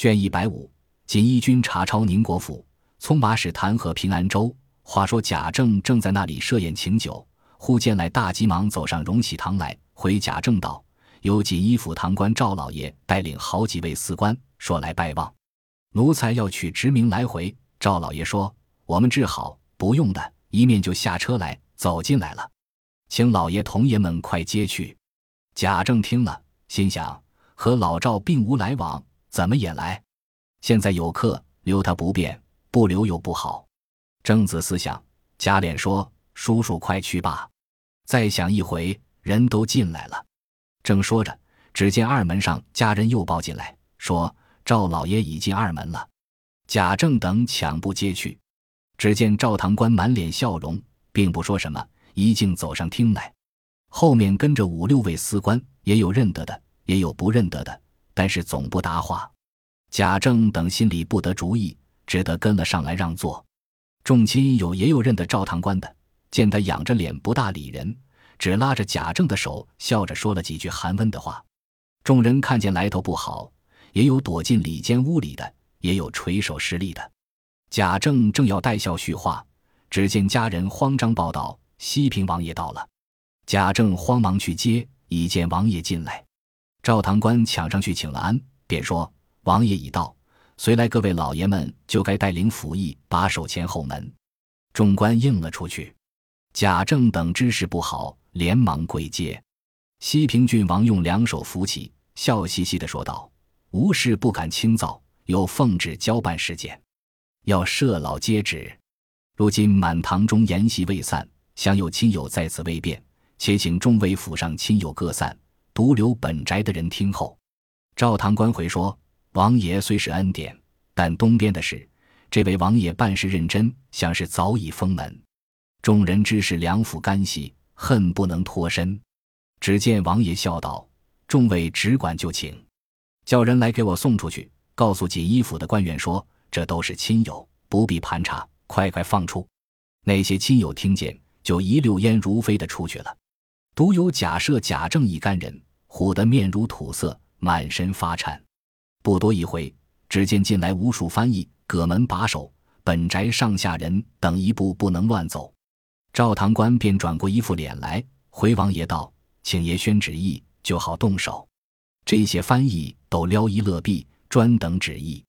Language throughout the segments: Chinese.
卷一百五，锦衣军查抄宁国府，葱麻使弹劾平安州。话说贾政正在那里设宴请酒，忽见来大急忙走上荣禧堂来，回贾政道：“有锦衣府堂官赵老爷带领好几位司官，说来拜望。奴才要取职名来回。”赵老爷说：“我们治好，不用的。”一面就下车来，走进来了，请老爷同爷们快接去。贾政听了，心想：和老赵并无来往。怎么也来？现在有客，留他不便；不留又不好。正子思想，贾琏说：“叔叔快去吧。”再想一回，人都进来了。正说着，只见二门上家人又抱进来，说：“赵老爷已进二门了。”贾政等抢步接去，只见赵堂官满脸笑容，并不说什么，一径走上厅来。后面跟着五六位司官，也有认得的，也有不认得的。但是总不答话，贾政等心里不得主意，只得跟了上来让座。众亲友也有认得赵堂官的，见他仰着脸不大理人，只拉着贾政的手，笑着说了几句寒温的话。众人看见来头不好，也有躲进里间屋里的，也有垂手施礼的。贾政正要带笑叙话，只见家人慌张报道：“西平王爷到了。”贾政慌忙去接，已见王爷进来。赵堂官抢上去请了安，便说：“王爷已到，随来各位老爷们就该带领府役把守前后门。”众官应了出去。贾政等知事不好，连忙跪接。西平郡王用两手扶起，笑嘻嘻的说道：“无事不敢轻造，有奉旨交办事件，要设老接旨。如今满堂中筵席未散，享有亲友在此未便，且请众位府上亲友各散。”独留本宅的人听候。赵堂官回说：“王爷虽是恩典，但东边的事，这位王爷办事认真，像是早已封门。众人知是两府干系，恨不能脱身。”只见王爷笑道：“众位只管就请，叫人来给我送出去，告诉锦衣府的官员说，这都是亲友，不必盘查，快快放出。”那些亲友听见，就一溜烟如飞的出去了。独有贾赦、贾政一干人，唬得面如土色，满身发颤。不多一回，只见进来无数翻译、葛门把守、本宅上下人等，一步不能乱走。赵堂官便转过一副脸来，回王爷道：“请爷宣旨意，就好动手。”这些翻译都撩衣勒臂，专等旨意。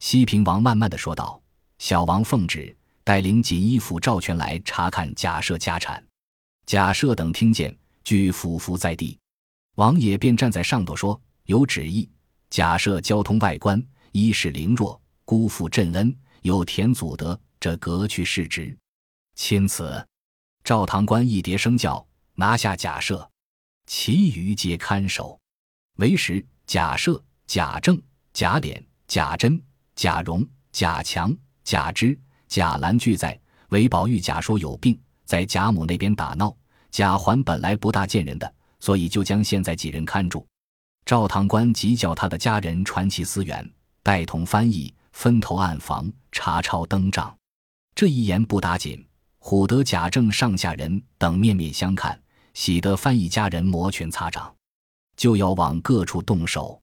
西平王慢慢的说道：“小王奉旨，带领锦衣府赵全来查看贾赦家产。”贾赦等听见，俱俯伏在地。王爷便站在上头说：“有旨意，假设交通外官，一是凌弱，辜负朕恩，有田祖德，这革去世职。钦此。”赵堂官一叠声叫，拿下假设，其余皆看守。为时，假设、贾政、贾琏、贾珍、贾蓉、贾强、贾芝、贾兰俱在。韦宝玉假说有病。在贾母那边打闹，贾环本来不大见人的，所以就将现在几人看住。赵堂官即叫他的家人传其思源，带同翻译，分头暗房查抄登账。这一言不打紧，唬得贾政上下人等面面相看，喜得翻译家人摩拳擦掌，就要往各处动手。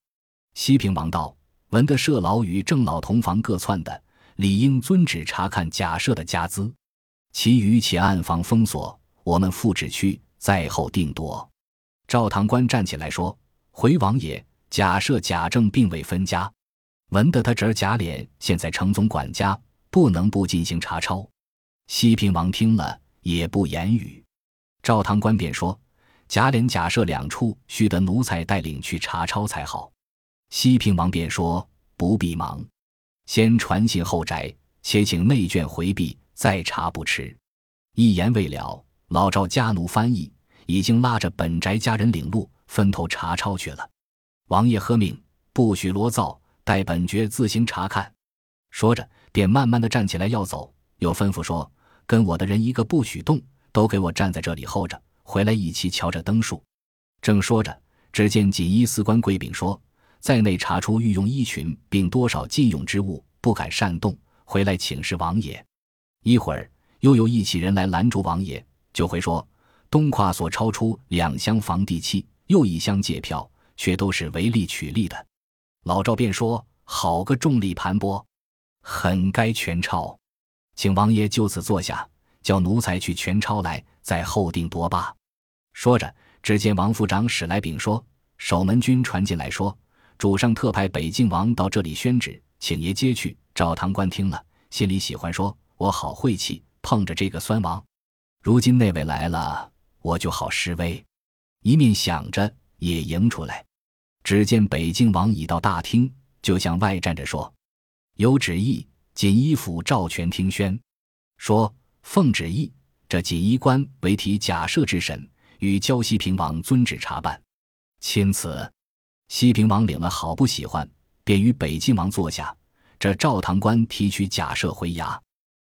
西平王道：“闻得舍老与郑老同房各窜的，理应遵旨查看贾赦的家资。”其余且暗房封锁，我们复旨去，在后定夺。赵堂官站起来说：“回王爷，假设、贾政并未分家，闻得他侄儿贾琏现在承宗管家，不能不进行查抄。”西平王听了也不言语。赵堂官便说：“贾琏、贾赦两处，须得奴才带领去查抄才好。”西平王便说：“不必忙，先传信后宅，且请内眷回避。”再查不迟，一言未了，老赵家奴翻译已经拉着本宅家人领路，分头查抄去了。王爷喝命，不许罗造，待本爵自行查看。说着，便慢慢的站起来要走，又吩咐说：“跟我的人一个不许动，都给我站在这里候着，回来一起瞧着灯数。”正说着，只见锦衣司官跪禀说：“在内查出御用衣裙，并多少禁用之物，不敢擅动，回来请示王爷。”一会儿，又有一起人来拦住王爷，就会说：“东跨所超出两箱房地契，又一箱借票，却都是为利取利的。”老赵便说：“好个重力盘剥，很该全抄，请王爷就此坐下，叫奴才去全抄来，再后定夺罢。说着，只见王副长使来禀说，守门军传进来说，主上特派北静王到这里宣旨，请爷接去。赵堂官听了，心里喜欢，说：“我好晦气，碰着这个酸王。如今那位来了，我就好示威。”一面想着，也迎出来。只见北静王已到大厅，就向外站着说：“有旨意，锦衣府赵全听宣，说奉旨意，这锦衣官为提假设之审，与胶西平王遵旨查办。钦此。”西平王领了，好不喜欢，便与北静王坐下。这赵堂官提取假设回衙，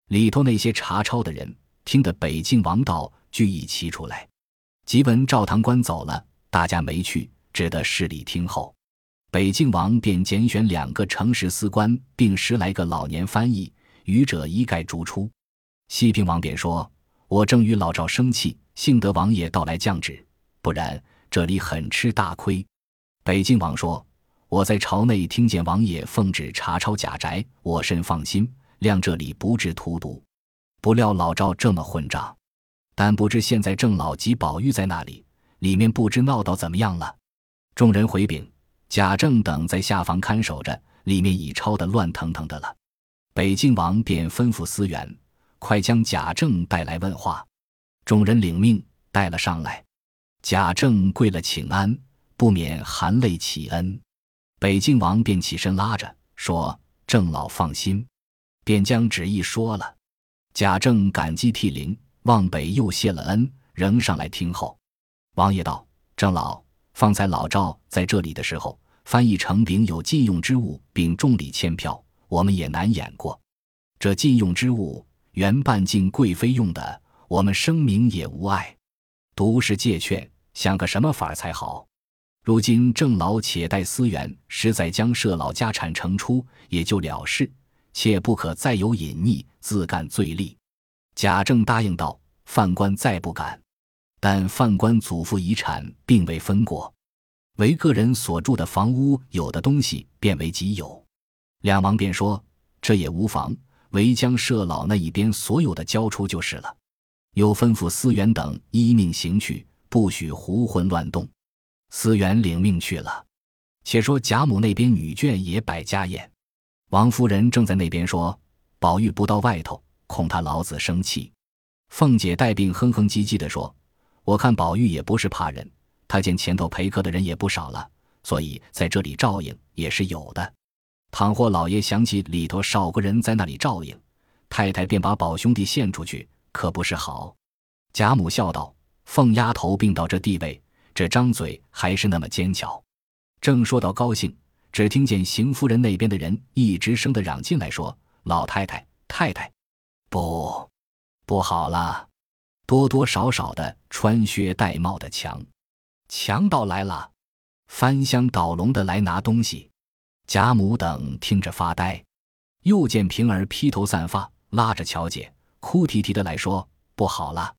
里头那些查抄的人听得北静王道，俱一齐出来。即闻赵堂官走了，大家没去，只得侍礼听候。北静王便拣选两个诚实司官，并十来个老年翻译，愚者一概逐出。西平王便说：“我正与老赵生气，幸得王爷到来降旨，不然这里很吃大亏。”北静王说。我在朝内听见王爷奉旨查抄贾宅，我甚放心，谅这里不致荼毒。不料老赵这么混账，但不知现在郑老及宝玉在那里，里面不知闹到怎么样了。众人回禀，贾政等在下房看守着，里面已抄得乱腾腾的了。北静王便吩咐思源，快将贾政带来问话。众人领命，带了上来。贾政跪了请安，不免含泪启恩。北静王便起身拉着说：“郑老放心。”便将旨意说了。贾政感激涕零，望北又谢了恩，仍上来听候。王爷道：“郑老，方才老赵在这里的时候，翻译成禀有禁用之物，并重礼千票，我们也难掩过。这禁用之物原半径贵妃用的，我们声明也无碍。独是借劝，想个什么法儿才好。”如今郑老且待思源，实在将舍老家产呈出，也就了事，切不可再有隐匿，自干罪利。贾政答应道：“犯官再不敢，但犯官祖父遗产并未分过，为个人所住的房屋有的东西变为己有。”两王便说：“这也无妨，唯将舍老那一边所有的交出就是了。”又吩咐思源等依命行去，不许胡混乱动。思源领命去了。且说贾母那边女眷也摆家宴，王夫人正在那边说：“宝玉不到外头，恐他老子生气。”凤姐带病哼哼唧唧地说：“我看宝玉也不是怕人，他见前头陪客的人也不少了，所以在这里照应也是有的。倘或老爷想起里头少个人在那里照应，太太便把宝兄弟献出去，可不是好。”贾母笑道：“凤丫头病到这地位。”这张嘴还是那么尖巧，正说到高兴，只听见邢夫人那边的人一直声的嚷进来，说：“老太太，太太，不，不好了，多多少少的穿靴戴帽的强，强盗来了，翻箱倒笼的来拿东西。”贾母等听着发呆，又见平儿披头散发，拉着乔姐，哭啼啼的来说：“不好了，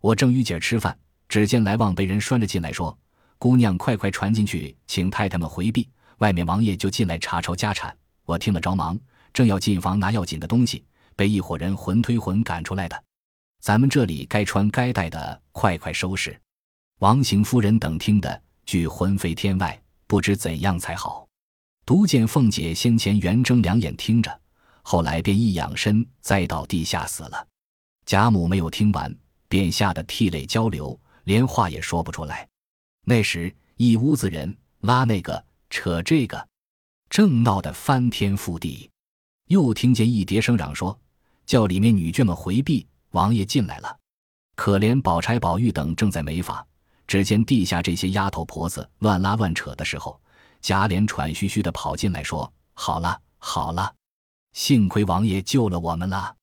我正与姐儿吃饭。”只见来旺被人拴着进来，说：“姑娘，快快传进去，请太太们回避。外面王爷就进来查抄家产。”我听了着忙，正要进房拿要紧的东西，被一伙人魂推魂赶出来的。咱们这里该穿该戴的，快快收拾。王行夫人等听得俱魂飞天外，不知怎样才好。独见凤姐先前圆睁两眼听着，后来便一仰身栽到地下死了。贾母没有听完，便吓得涕泪交流。连话也说不出来。那时一屋子人拉那个扯这个，正闹得翻天覆地。又听见一叠声嚷说：“叫里面女眷们回避，王爷进来了。”可怜宝钗、宝玉等正在没法。只见地下这些丫头婆子乱拉乱扯的时候，贾琏喘吁吁的跑进来，说：“好了好了，幸亏王爷救了我们了。”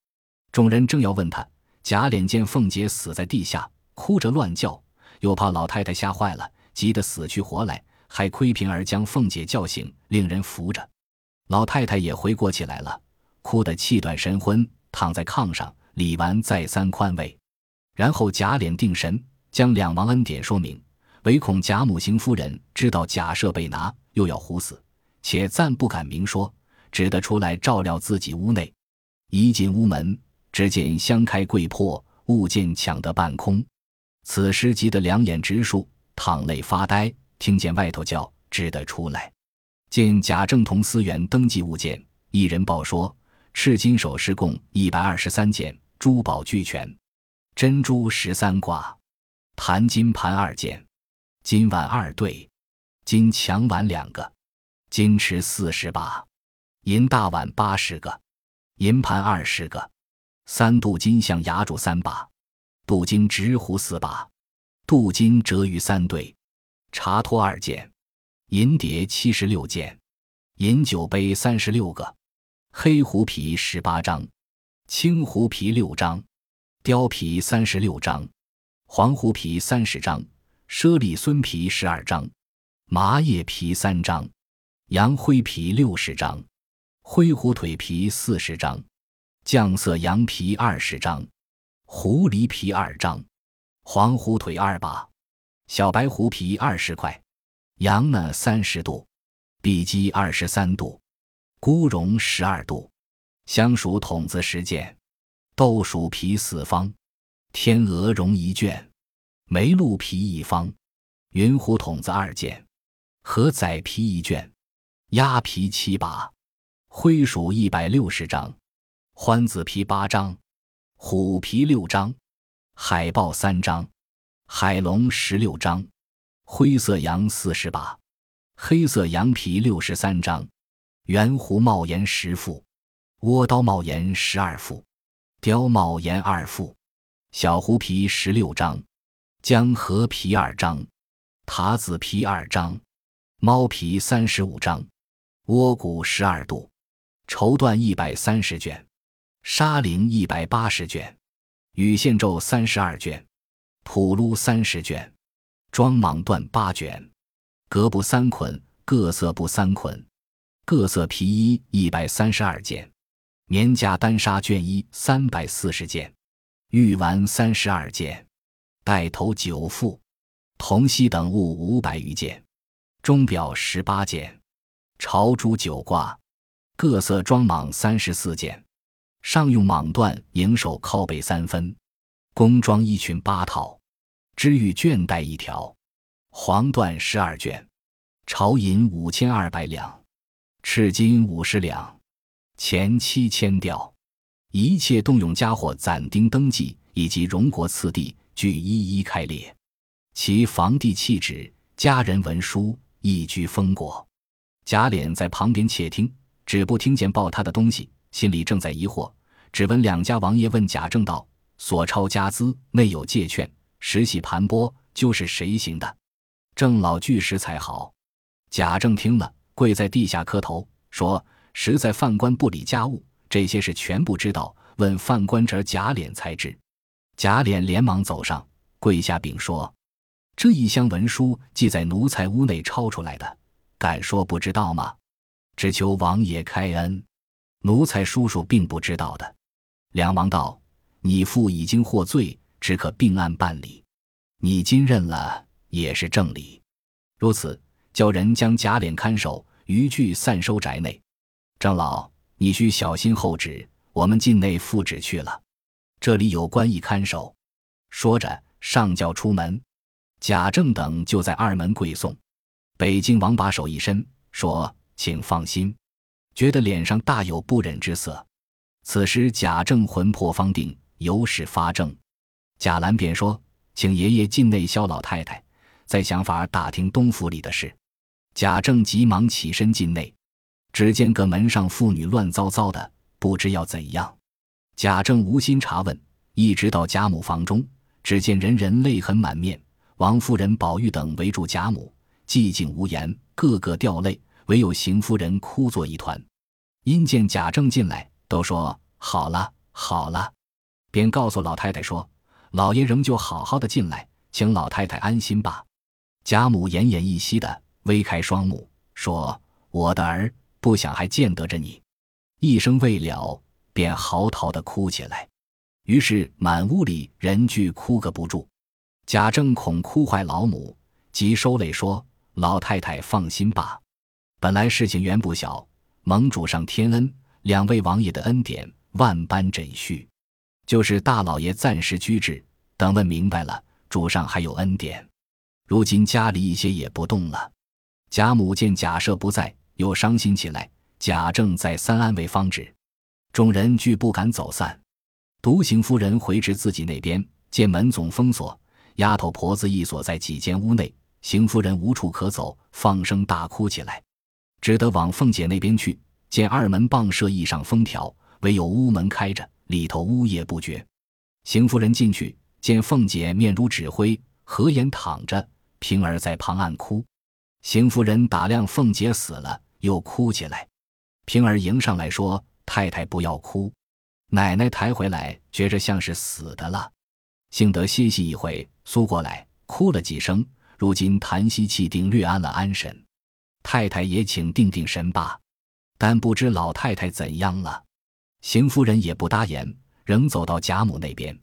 众人正要问他，贾琏见凤姐死在地下。哭着乱叫，又怕老太太吓坏了，急得死去活来，还亏平儿将凤姐叫醒，令人扶着。老太太也回过起来了，哭得气断神昏，躺在炕上。李纨再三宽慰，然后贾琏定神，将两王恩典说明，唯恐贾母邢夫人知道贾赦被拿，又要唬死，且暂不敢明说，只得出来照料自己屋内。一进屋门，只见香开柜破，物件抢得半空。此时急得两眼直竖，淌泪发呆。听见外头叫，只得出来。见贾政同司员登记物件，一人报说：赤金首饰共一百二十三件，珠宝俱全，珍珠十三挂，盘金盘二件，金碗二对，金强碗两个，金池四十八，银大碗八十个。银盘二十个，三镀金象牙柱三把，镀金直壶四把，镀金折鱼三对，茶托二件，银碟七十六件，银酒杯三十六个，黑狐皮十八张，青狐皮六张，貂皮三十六张，黄狐皮三十张，猞猁狲皮十二张，麻叶皮三张，羊灰皮六十张。灰狐腿皮四十张，酱色羊皮二十张，狐狸皮二张，黄狐腿二把，小白狐皮二十块，羊呢三十度，比鸡二十三度，菇蓉十二度，香薯筒子十件，豆薯皮四方，天鹅绒一卷，梅鹿皮一方，云虎筒子二件，河仔皮一卷，鸭皮七把。灰鼠一百六十张，欢子皮八张，虎皮六张，海豹三张，海龙十六张，灰色羊四十把，黑色羊皮六十三张，圆弧帽檐十副，倭刀帽檐十二副，貂帽檐二副，小狐皮十六张，江河皮二张，塔子皮二张，猫皮三十五张，倭骨十二度。绸缎一百三十卷，纱绫一百八十卷，羽线咒三十二卷，普撸三十卷，装蟒缎八卷，革布三捆，各色布三捆，各色皮衣一百三十二件，棉甲单纱绢衣三百四十件，玉丸三十二件，带头九副，铜锡等物五百余件，钟表十八件，朝珠九挂。各色装蟒三十四件，上用蟒缎迎手靠背三分，工装衣裙八套，织玉绢带一条，黄缎十二卷，朝银五千二百两，赤金五十两，钱七千吊，一切动用家伙攒丁登记以及荣国次第俱一一开列，其房地契纸、家人文书一居封国。贾琏在旁边窃听。只不听见报他的东西，心里正在疑惑。只闻两家王爷问贾政道：“所抄家资内有借券，石系盘剥，就是谁行的？”郑老据实才好。贾政听了，跪在地下磕头，说：“实在犯官不理家务，这些事全不知道。问犯官侄贾琏才知。”贾琏连忙走上，跪下禀说：“这一箱文书记在奴才屋内抄出来的，敢说不知道吗？”只求王爷开恩，奴才叔叔并不知道的。梁王道：“你父已经获罪，只可并案办理。你今认了，也是正理。如此，叫人将贾琏看守，余具散收宅内。张老，你需小心候旨，我们境内复旨去了。这里有官役看守。”说着，上轿出门。贾政等就在二门跪送。北京王把手一伸，说。请放心，觉得脸上大有不忍之色。此时贾政魂魄方定，由始发怔。贾兰便说：“请爷爷进内消老太太，再想法打听东府里的事。”贾政急忙起身进内，只见个门上妇女乱糟糟的，不知要怎样。贾政无心查问，一直到贾母房中，只见人人泪痕满面，王夫人、宝玉等围住贾母，寂静无言，个个掉泪。唯有邢夫人哭作一团，因见贾政进来，都说好了好了，便告诉老太太说：“老爷仍旧好好的进来，请老太太安心吧。”贾母奄奄一息的微开双目，说：“我的儿，不想还见得着你。”一声未了，便嚎啕的哭起来，于是满屋里人俱哭个不住。贾政恐哭坏老母，即收泪说：“老太太放心吧。”本来事情原不小，蒙主上天恩，两位王爷的恩典万般枕续，就是大老爷暂时居之，等问明白了，主上还有恩典。如今家里一些也不动了。贾母见贾赦不在，又伤心起来。贾政再三安慰方止，众人俱不敢走散。独行夫人回至自己那边，见门总封锁，丫头婆子亦锁在几间屋内，邢夫人无处可走，放声大哭起来。只得往凤姐那边去，见二门傍舍一上封条，唯有屋门开着，里头呜咽不绝。邢夫人进去，见凤姐面如纸灰，合眼躺着，平儿在旁暗哭。邢夫人打量凤姐死了，又哭起来。平儿迎上来说：“太太不要哭，奶奶抬回来，觉着像是死的了。幸得歇息一会，苏过来，哭了几声。如今痰息气定，略安了安神。”太太也请定定神吧，但不知老太太怎样了。邢夫人也不答言，仍走到贾母那边，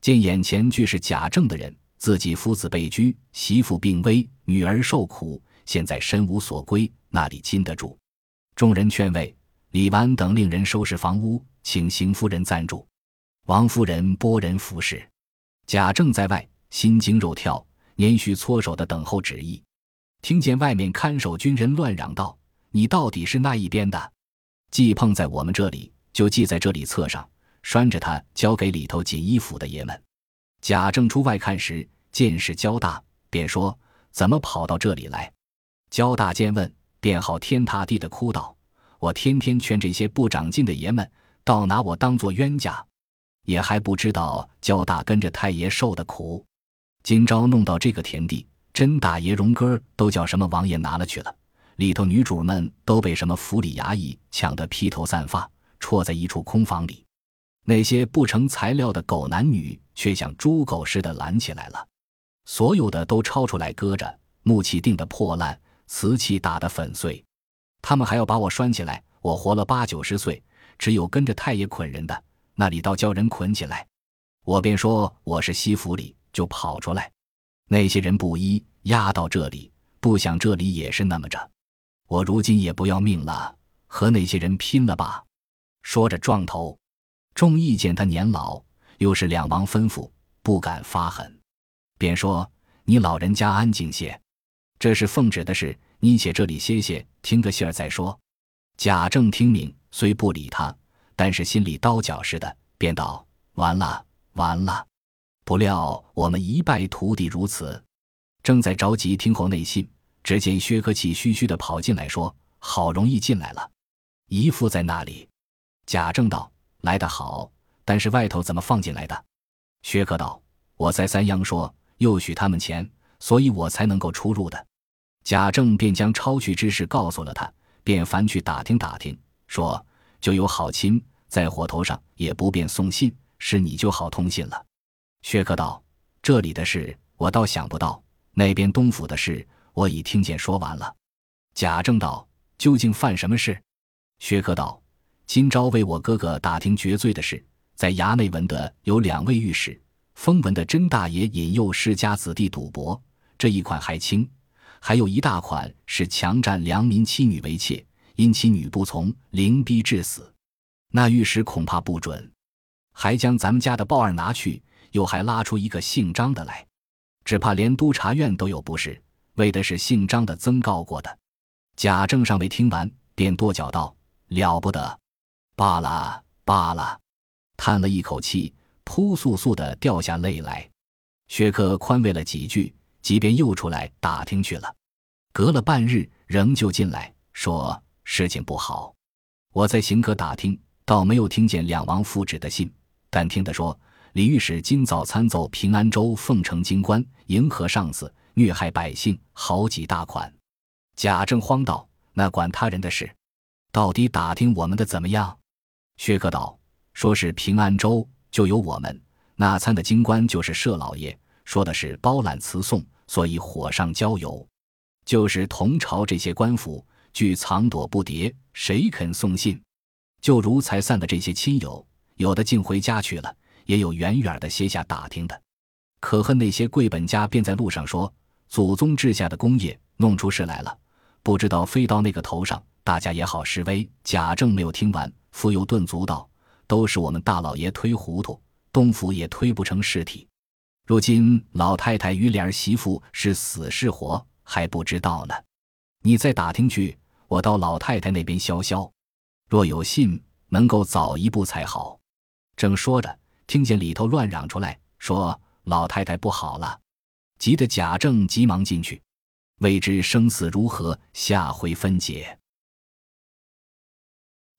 见眼前俱是贾政的人，自己夫子被拘，媳妇病危，女儿受苦，现在身无所归，那里禁得住？众人劝慰，李纨等令人收拾房屋，请邢夫人暂住。王夫人拨人服侍，贾政在外心惊肉跳，连续搓手的等候旨意。听见外面看守军人乱嚷道：“你到底是那一边的？既碰在我们这里，就系在这里册上，拴着他，交给里头锦衣府的爷们。”贾政出外看时，见是焦大，便说：“怎么跑到这里来？”焦大见问，便好天塌地的哭道：“我天天劝这些不长进的爷们，倒拿我当做冤家，也还不知道焦大跟着太爷受的苦，今朝弄到这个田地。”真大爷、荣哥都叫什么王爷拿了去了，里头女主们都被什么府里衙役抢得披头散发，戳在一处空房里。那些不成材料的狗男女却像猪狗似的拦起来了，所有的都抄出来搁着，木器钉得破烂，瓷器打得粉碎。他们还要把我拴起来。我活了八九十岁，只有跟着太爷捆人的，那里倒叫人捆起来。我便说我是西府里，就跑出来。那些人不依，押到这里，不想这里也是那么着。我如今也不要命了，和那些人拼了吧！说着撞头。众议见他年老，又是两王吩咐，不敢发狠，便说：“你老人家安静些，这是奉旨的事，你且这里歇歇，听个信儿再说。”贾政听明，虽不理他，但是心里刀绞似的，便道：“完了，完了。”不料我们一败涂地，如此，正在着急听候内信，只见薛科气吁吁的跑进来，说：“好容易进来了，姨父在那里？”贾政道：“来得好，但是外头怎么放进来的？”薛科道：“我在三央说，又许他们钱，所以我才能够出入的。”贾政便将抄去之事告诉了他，便烦去打听打听，说：“就有好亲在火头上，也不便送信，是你就好通信了。”薛克道：“这里的事我倒想不到，那边东府的事我已听见说完了。”贾政道：“究竟犯什么事？”薛克道：“今朝为我哥哥打听绝罪的事，在衙内闻的有两位御史，风闻的甄大爷引诱世家子弟赌博，这一款还轻；还有一大款是强占良民妻女为妾，因其女不从，凌逼致死。那御史恐怕不准，还将咱们家的鲍二拿去。”又还拉出一个姓张的来，只怕连督察院都有不是，为的是姓张的曾告过的。贾政尚未听完，便跺脚道：“了不得，罢了罢了。”叹了一口气，扑簌簌的掉下泪来。薛克宽慰了几句，即便又出来打听去了。隔了半日，仍旧进来，说事情不好。我在行科打听，倒没有听见两王复旨的信，但听得说。李御史今早参奏平安州奉承京官，迎合上司，虐害百姓，好几大款。贾政慌道：“那管他人的事，到底打听我们的怎么样？”薛克道：“说是平安州就有我们那参的京官，就是舍老爷，说的是包揽辞送，所以火上浇油。就是同朝这些官府，俱藏躲不迭，谁肯送信？就如才散的这些亲友，有的竟回家去了。”也有远远的歇下打听的，可恨那些贵本家便在路上说祖宗治下的功业弄出事来了，不知道飞到那个头上，大家也好示威。贾政没有听完，复又顿足道：“都是我们大老爷推糊涂，东府也推不成事体。如今老太太与莲儿媳妇是死是活，还不知道呢。你再打听去，我到老太太那边消消。若有信，能够早一步才好。”正说着，听见里头乱嚷出来，说老太太不好了，急得贾政急忙进去。未知生死如何，下回分解。